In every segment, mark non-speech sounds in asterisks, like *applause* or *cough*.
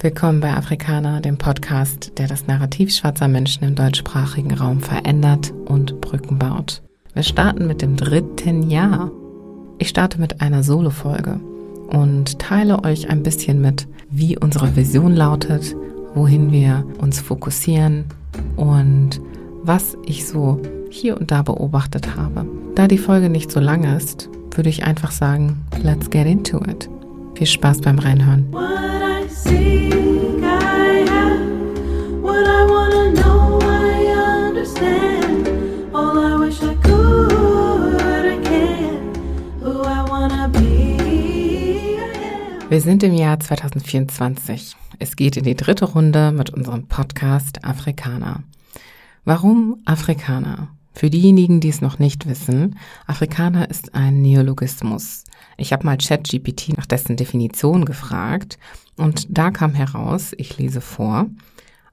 Willkommen bei Afrikaner, dem Podcast, der das Narrativ schwarzer Menschen im deutschsprachigen Raum verändert und Brücken baut. Wir starten mit dem dritten Jahr. Ich starte mit einer Solo-Folge und teile euch ein bisschen mit, wie unsere Vision lautet, wohin wir uns fokussieren und was ich so hier und da beobachtet habe. Da die Folge nicht so lang ist, würde ich einfach sagen, let's get into it. Viel Spaß beim Reinhören. Wir sind im Jahr 2024. Es geht in die dritte Runde mit unserem Podcast Afrikaner. Warum Afrikaner? Für diejenigen, die es noch nicht wissen, Afrikaner ist ein Neologismus. Ich habe mal ChatGPT nach dessen Definition gefragt und da kam heraus, ich lese vor,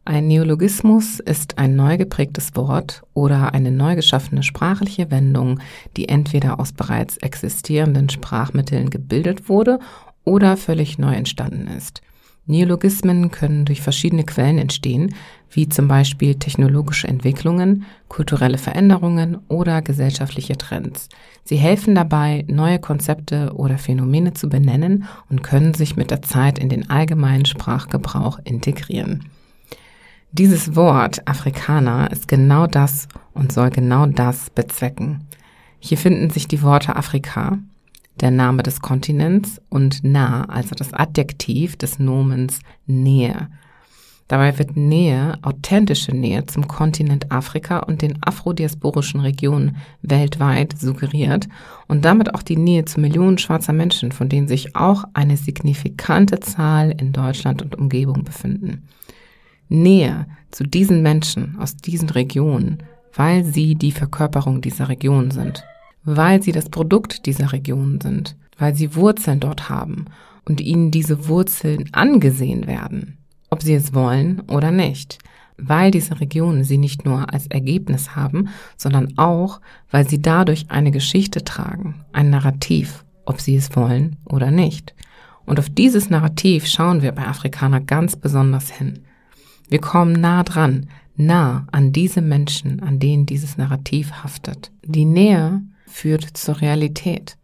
ein Neologismus ist ein neu geprägtes Wort oder eine neu geschaffene sprachliche Wendung, die entweder aus bereits existierenden Sprachmitteln gebildet wurde oder völlig neu entstanden ist. Neologismen können durch verschiedene Quellen entstehen, wie zum Beispiel technologische Entwicklungen, kulturelle Veränderungen oder gesellschaftliche Trends. Sie helfen dabei, neue Konzepte oder Phänomene zu benennen und können sich mit der Zeit in den allgemeinen Sprachgebrauch integrieren. Dieses Wort Afrikaner ist genau das und soll genau das bezwecken. Hier finden sich die Worte Afrika, der Name des Kontinents und nah, also das Adjektiv des Nomens Nähe. Dabei wird Nähe, authentische Nähe zum Kontinent Afrika und den afrodiasporischen Regionen weltweit suggeriert und damit auch die Nähe zu Millionen schwarzer Menschen, von denen sich auch eine signifikante Zahl in Deutschland und Umgebung befinden. Nähe zu diesen Menschen aus diesen Regionen, weil sie die Verkörperung dieser Region sind weil sie das Produkt dieser Region sind, weil sie Wurzeln dort haben und ihnen diese Wurzeln angesehen werden, ob sie es wollen oder nicht, weil diese Regionen sie nicht nur als Ergebnis haben, sondern auch, weil sie dadurch eine Geschichte tragen, ein Narrativ, ob sie es wollen oder nicht. Und auf dieses Narrativ schauen wir bei Afrikaner ganz besonders hin. Wir kommen nah dran, nah an diese Menschen, an denen dieses Narrativ haftet. Die Nähe führt zur Realität.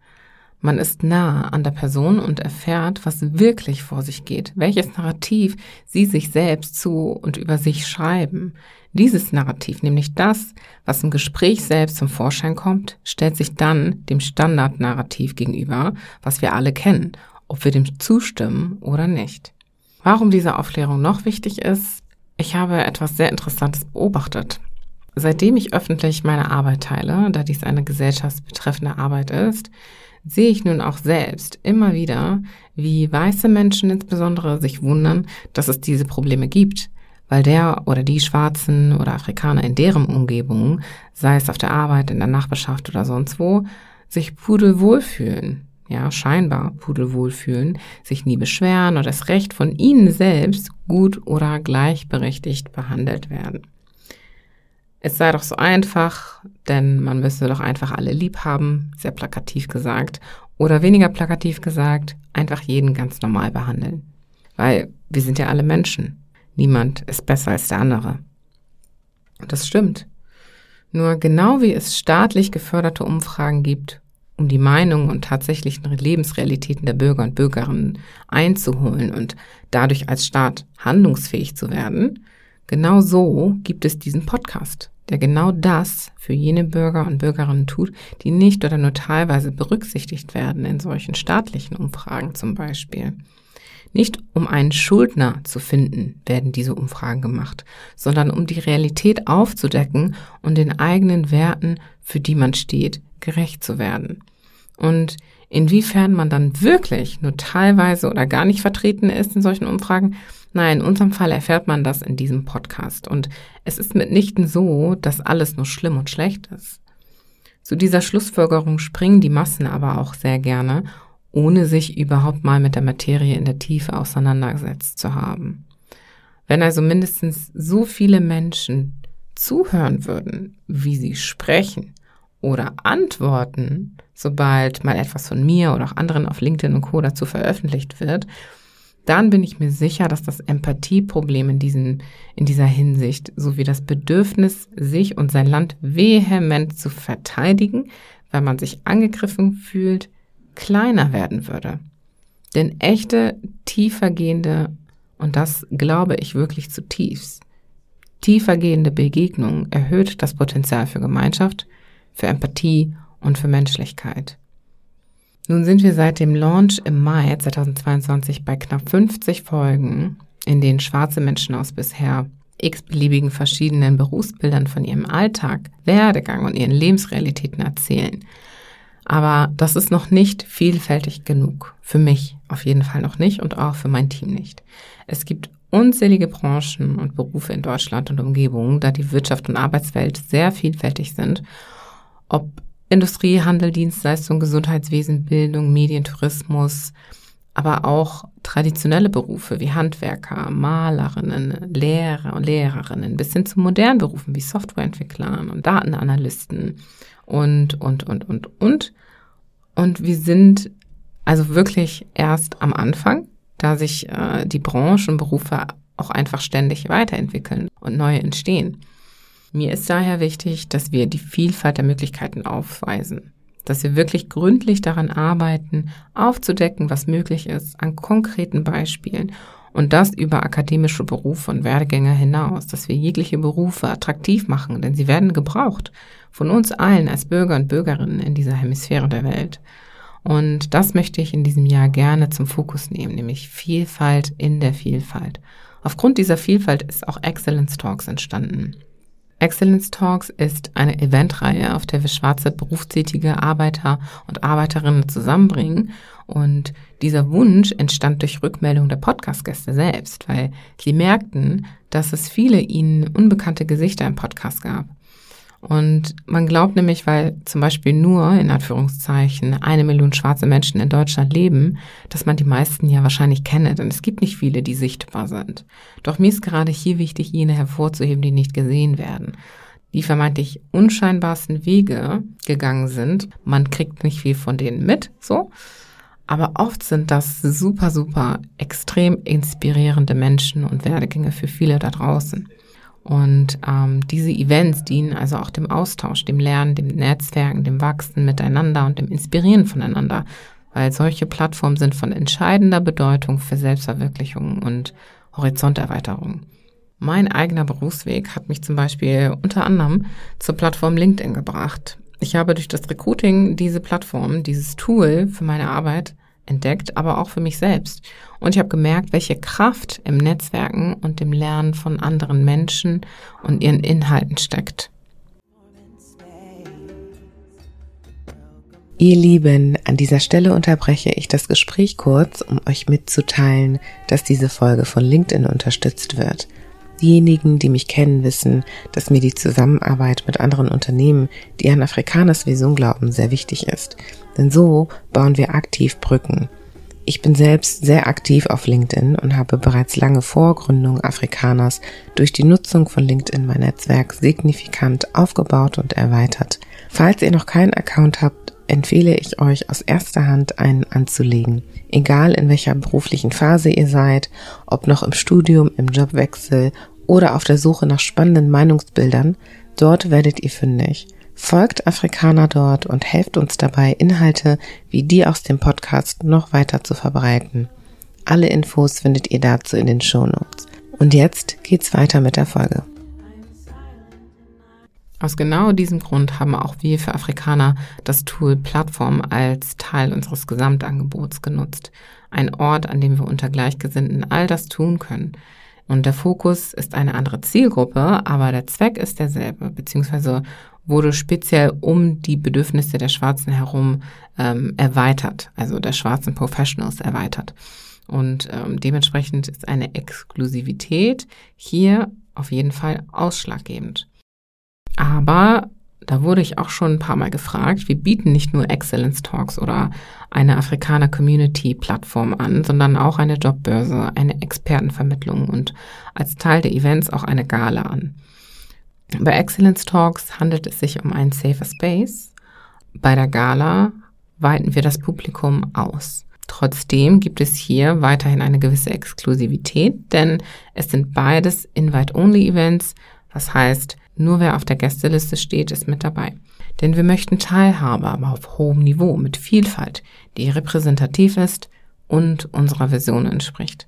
Man ist nah an der Person und erfährt, was wirklich vor sich geht, welches Narrativ sie sich selbst zu und über sich schreiben. Dieses Narrativ, nämlich das, was im Gespräch selbst zum Vorschein kommt, stellt sich dann dem Standardnarrativ gegenüber, was wir alle kennen, ob wir dem zustimmen oder nicht. Warum diese Aufklärung noch wichtig ist, ich habe etwas sehr Interessantes beobachtet. Seitdem ich öffentlich meine Arbeit teile, da dies eine gesellschaftsbetreffende Arbeit ist, sehe ich nun auch selbst immer wieder, wie weiße Menschen insbesondere sich wundern, dass es diese Probleme gibt, weil der oder die Schwarzen oder Afrikaner in deren Umgebung, sei es auf der Arbeit, in der Nachbarschaft oder sonst wo, sich pudelwohl fühlen. Ja, scheinbar pudelwohl fühlen, sich nie beschweren oder das Recht von ihnen selbst gut oder gleichberechtigt behandelt werden. Es sei doch so einfach, denn man müsse doch einfach alle lieb haben, sehr plakativ gesagt. Oder weniger plakativ gesagt, einfach jeden ganz normal behandeln. Weil wir sind ja alle Menschen. Niemand ist besser als der andere. Und das stimmt. Nur genau wie es staatlich geförderte Umfragen gibt, um die Meinungen und tatsächlichen Lebensrealitäten der Bürger und Bürgerinnen einzuholen und dadurch als Staat handlungsfähig zu werden, genau so gibt es diesen Podcast der genau das für jene Bürger und Bürgerinnen tut, die nicht oder nur teilweise berücksichtigt werden in solchen staatlichen Umfragen zum Beispiel. Nicht um einen Schuldner zu finden, werden diese Umfragen gemacht, sondern um die Realität aufzudecken und den eigenen Werten, für die man steht, gerecht zu werden. Und inwiefern man dann wirklich nur teilweise oder gar nicht vertreten ist in solchen Umfragen, Nein, in unserem Fall erfährt man das in diesem Podcast. Und es ist mitnichten so, dass alles nur schlimm und schlecht ist. Zu dieser Schlussfolgerung springen die Massen aber auch sehr gerne, ohne sich überhaupt mal mit der Materie in der Tiefe auseinandergesetzt zu haben. Wenn also mindestens so viele Menschen zuhören würden, wie sie sprechen oder antworten, sobald mal etwas von mir oder auch anderen auf LinkedIn und Co dazu veröffentlicht wird, dann bin ich mir sicher, dass das Empathieproblem in, diesen, in dieser Hinsicht sowie das Bedürfnis, sich und sein Land vehement zu verteidigen, weil man sich angegriffen fühlt, kleiner werden würde. Denn echte, tiefergehende, und das glaube ich wirklich zutiefst, tiefergehende Begegnung erhöht das Potenzial für Gemeinschaft, für Empathie und für Menschlichkeit. Nun sind wir seit dem Launch im Mai 2022 bei knapp 50 Folgen, in denen schwarze Menschen aus bisher x-beliebigen verschiedenen Berufsbildern von ihrem Alltag, Werdegang und ihren Lebensrealitäten erzählen. Aber das ist noch nicht vielfältig genug. Für mich auf jeden Fall noch nicht und auch für mein Team nicht. Es gibt unzählige Branchen und Berufe in Deutschland und Umgebung, da die Wirtschaft und Arbeitswelt sehr vielfältig sind. Ob Industrie, Handel, Dienstleistung, Gesundheitswesen, Bildung, Medien, Tourismus, aber auch traditionelle Berufe wie Handwerker, Malerinnen, Lehrer und Lehrerinnen, bis hin zu modernen Berufen wie Softwareentwicklern und Datenanalysten und, und, und, und, und. Und wir sind also wirklich erst am Anfang, da sich äh, die Branchen und Berufe auch einfach ständig weiterentwickeln und neue entstehen. Mir ist daher wichtig, dass wir die Vielfalt der Möglichkeiten aufweisen, dass wir wirklich gründlich daran arbeiten, aufzudecken, was möglich ist, an konkreten Beispielen und das über akademische Berufe und Werdegänge hinaus, dass wir jegliche Berufe attraktiv machen, denn sie werden gebraucht von uns allen als Bürger und Bürgerinnen in dieser Hemisphäre der Welt. Und das möchte ich in diesem Jahr gerne zum Fokus nehmen, nämlich Vielfalt in der Vielfalt. Aufgrund dieser Vielfalt ist auch Excellence Talks entstanden. Excellence Talks ist eine Eventreihe, auf der wir schwarze berufstätige Arbeiter und Arbeiterinnen zusammenbringen. Und dieser Wunsch entstand durch Rückmeldung der Podcast-Gäste selbst, weil sie merkten, dass es viele ihnen unbekannte Gesichter im Podcast gab. Und man glaubt nämlich, weil zum Beispiel nur in Anführungszeichen eine Million schwarze Menschen in Deutschland leben, dass man die meisten ja wahrscheinlich kenne, denn es gibt nicht viele, die sichtbar sind. Doch mir ist gerade hier wichtig, jene hervorzuheben, die nicht gesehen werden. Die vermeintlich unscheinbarsten Wege gegangen sind. Man kriegt nicht viel von denen mit, so. Aber oft sind das super, super extrem inspirierende Menschen und Werdegänge für viele da draußen. Und ähm, diese Events dienen also auch dem Austausch, dem Lernen, dem Netzwerken, dem Wachsen miteinander und dem Inspirieren voneinander, weil solche Plattformen sind von entscheidender Bedeutung für Selbstverwirklichung und Horizonterweiterung. Mein eigener Berufsweg hat mich zum Beispiel unter anderem zur Plattform LinkedIn gebracht. Ich habe durch das Recruiting diese Plattform, dieses Tool für meine Arbeit entdeckt, aber auch für mich selbst. Und ich habe gemerkt, welche Kraft im Netzwerken und dem Lernen von anderen Menschen und ihren Inhalten steckt. Ihr Lieben, an dieser Stelle unterbreche ich das Gespräch kurz, um euch mitzuteilen, dass diese Folge von LinkedIn unterstützt wird. Diejenigen, die mich kennen, wissen, dass mir die Zusammenarbeit mit anderen Unternehmen, die an Afrikaners Vision glauben, sehr wichtig ist. Denn so bauen wir aktiv Brücken. Ich bin selbst sehr aktiv auf LinkedIn und habe bereits lange vor Gründung Afrikaners durch die Nutzung von LinkedIn mein Netzwerk signifikant aufgebaut und erweitert. Falls ihr noch keinen Account habt, empfehle ich euch aus erster Hand einen anzulegen. Egal in welcher beruflichen Phase ihr seid, ob noch im Studium, im Jobwechsel oder auf der Suche nach spannenden Meinungsbildern, dort werdet ihr fündig. Folgt Afrikaner dort und helft uns dabei, Inhalte wie die aus dem Podcast noch weiter zu verbreiten. Alle Infos findet ihr dazu in den Show Notes. Und jetzt geht's weiter mit der Folge. Aus genau diesem Grund haben auch wir für Afrikaner das Tool Plattform als Teil unseres Gesamtangebots genutzt. Ein Ort, an dem wir unter Gleichgesinnten all das tun können. Und der Fokus ist eine andere Zielgruppe, aber der Zweck ist derselbe, beziehungsweise wurde speziell um die Bedürfnisse der Schwarzen herum ähm, erweitert, also der schwarzen Professionals erweitert. Und ähm, dementsprechend ist eine Exklusivität hier auf jeden Fall ausschlaggebend. Aber da wurde ich auch schon ein paar Mal gefragt, wir bieten nicht nur Excellence Talks oder eine Afrikaner Community Plattform an, sondern auch eine Jobbörse, eine Expertenvermittlung und als Teil der Events auch eine Gala an. Bei Excellence Talks handelt es sich um einen safer Space. Bei der Gala weiten wir das Publikum aus. Trotzdem gibt es hier weiterhin eine gewisse Exklusivität, denn es sind beides Invite-Only-Events. Das heißt, nur wer auf der Gästeliste steht, ist mit dabei. Denn wir möchten Teilhabe, aber auf hohem Niveau, mit Vielfalt, die repräsentativ ist und unserer Vision entspricht.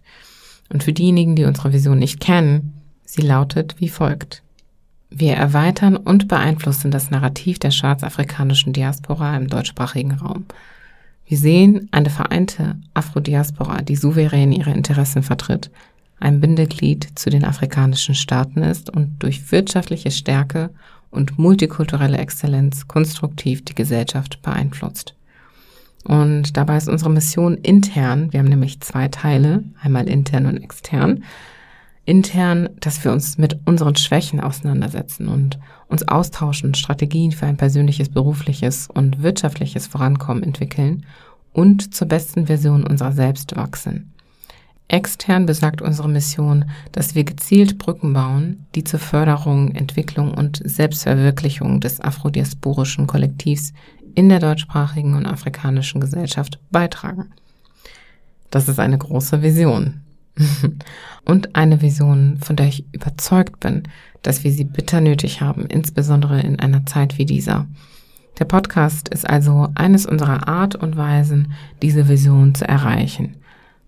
Und für diejenigen, die unsere Vision nicht kennen, sie lautet wie folgt. Wir erweitern und beeinflussen das Narrativ der schwarzafrikanischen Diaspora im deutschsprachigen Raum. Wir sehen eine vereinte Afrodiaspora, die souverän ihre Interessen vertritt, ein Bindeglied zu den afrikanischen Staaten ist und durch wirtschaftliche Stärke und multikulturelle Exzellenz konstruktiv die Gesellschaft beeinflusst. Und dabei ist unsere Mission intern, wir haben nämlich zwei Teile, einmal intern und extern. Intern, dass wir uns mit unseren Schwächen auseinandersetzen und uns austauschen, Strategien für ein persönliches, berufliches und wirtschaftliches Vorankommen entwickeln und zur besten Version unserer selbst wachsen. Extern besagt unsere Mission, dass wir gezielt Brücken bauen, die zur Förderung, Entwicklung und Selbstverwirklichung des afrodiasporischen Kollektivs in der deutschsprachigen und afrikanischen Gesellschaft beitragen. Das ist eine große Vision. *laughs* und eine Vision, von der ich überzeugt bin, dass wir sie bitter nötig haben, insbesondere in einer Zeit wie dieser. Der Podcast ist also eines unserer Art und Weisen, diese Vision zu erreichen.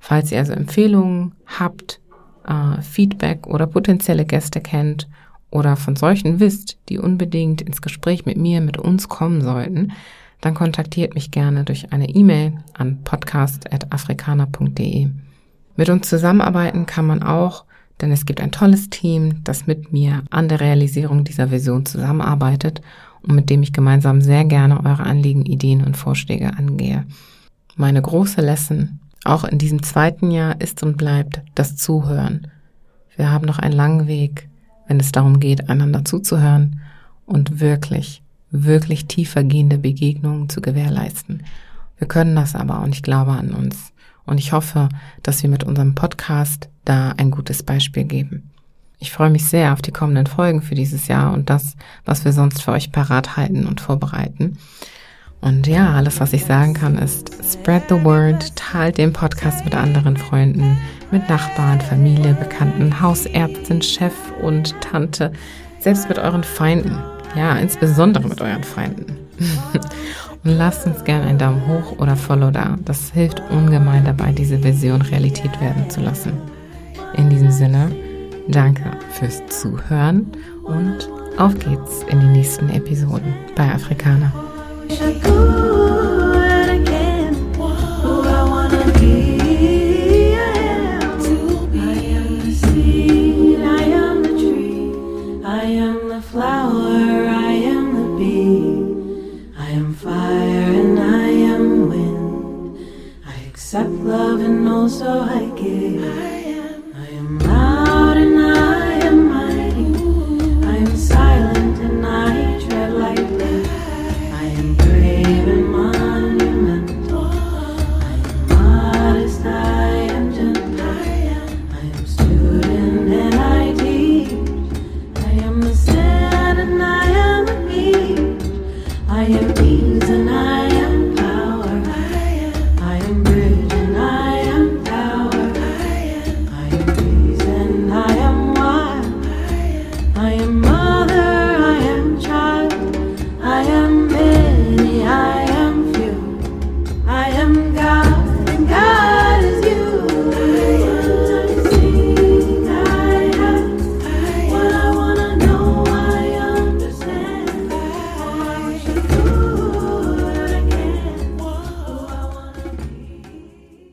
Falls ihr also Empfehlungen habt, äh, Feedback oder potenzielle Gäste kennt oder von solchen wisst, die unbedingt ins Gespräch mit mir, mit uns kommen sollten, dann kontaktiert mich gerne durch eine E-Mail an podcast.afrikaner.de. Mit uns zusammenarbeiten kann man auch, denn es gibt ein tolles Team, das mit mir an der Realisierung dieser Vision zusammenarbeitet und mit dem ich gemeinsam sehr gerne eure Anliegen, Ideen und Vorschläge angehe. Meine große Lesson auch in diesem zweiten Jahr ist und bleibt das Zuhören. Wir haben noch einen langen Weg, wenn es darum geht, einander zuzuhören und wirklich, wirklich tiefer gehende Begegnungen zu gewährleisten. Wir können das aber und ich glaube an uns. Und ich hoffe, dass wir mit unserem Podcast da ein gutes Beispiel geben. Ich freue mich sehr auf die kommenden Folgen für dieses Jahr und das, was wir sonst für euch parat halten und vorbereiten. Und ja, alles, was ich sagen kann, ist spread the word, teilt den Podcast mit anderen Freunden, mit Nachbarn, Familie, Bekannten, Hausärztin, Chef und Tante, selbst mit euren Feinden. Ja, insbesondere mit euren Feinden. *laughs* und lasst uns gerne einen Daumen hoch oder Follow da. Das hilft ungemein dabei, diese Vision Realität werden zu lassen. In diesem Sinne, danke fürs Zuhören und auf geht's in die nächsten Episoden bei Afrikaner. wish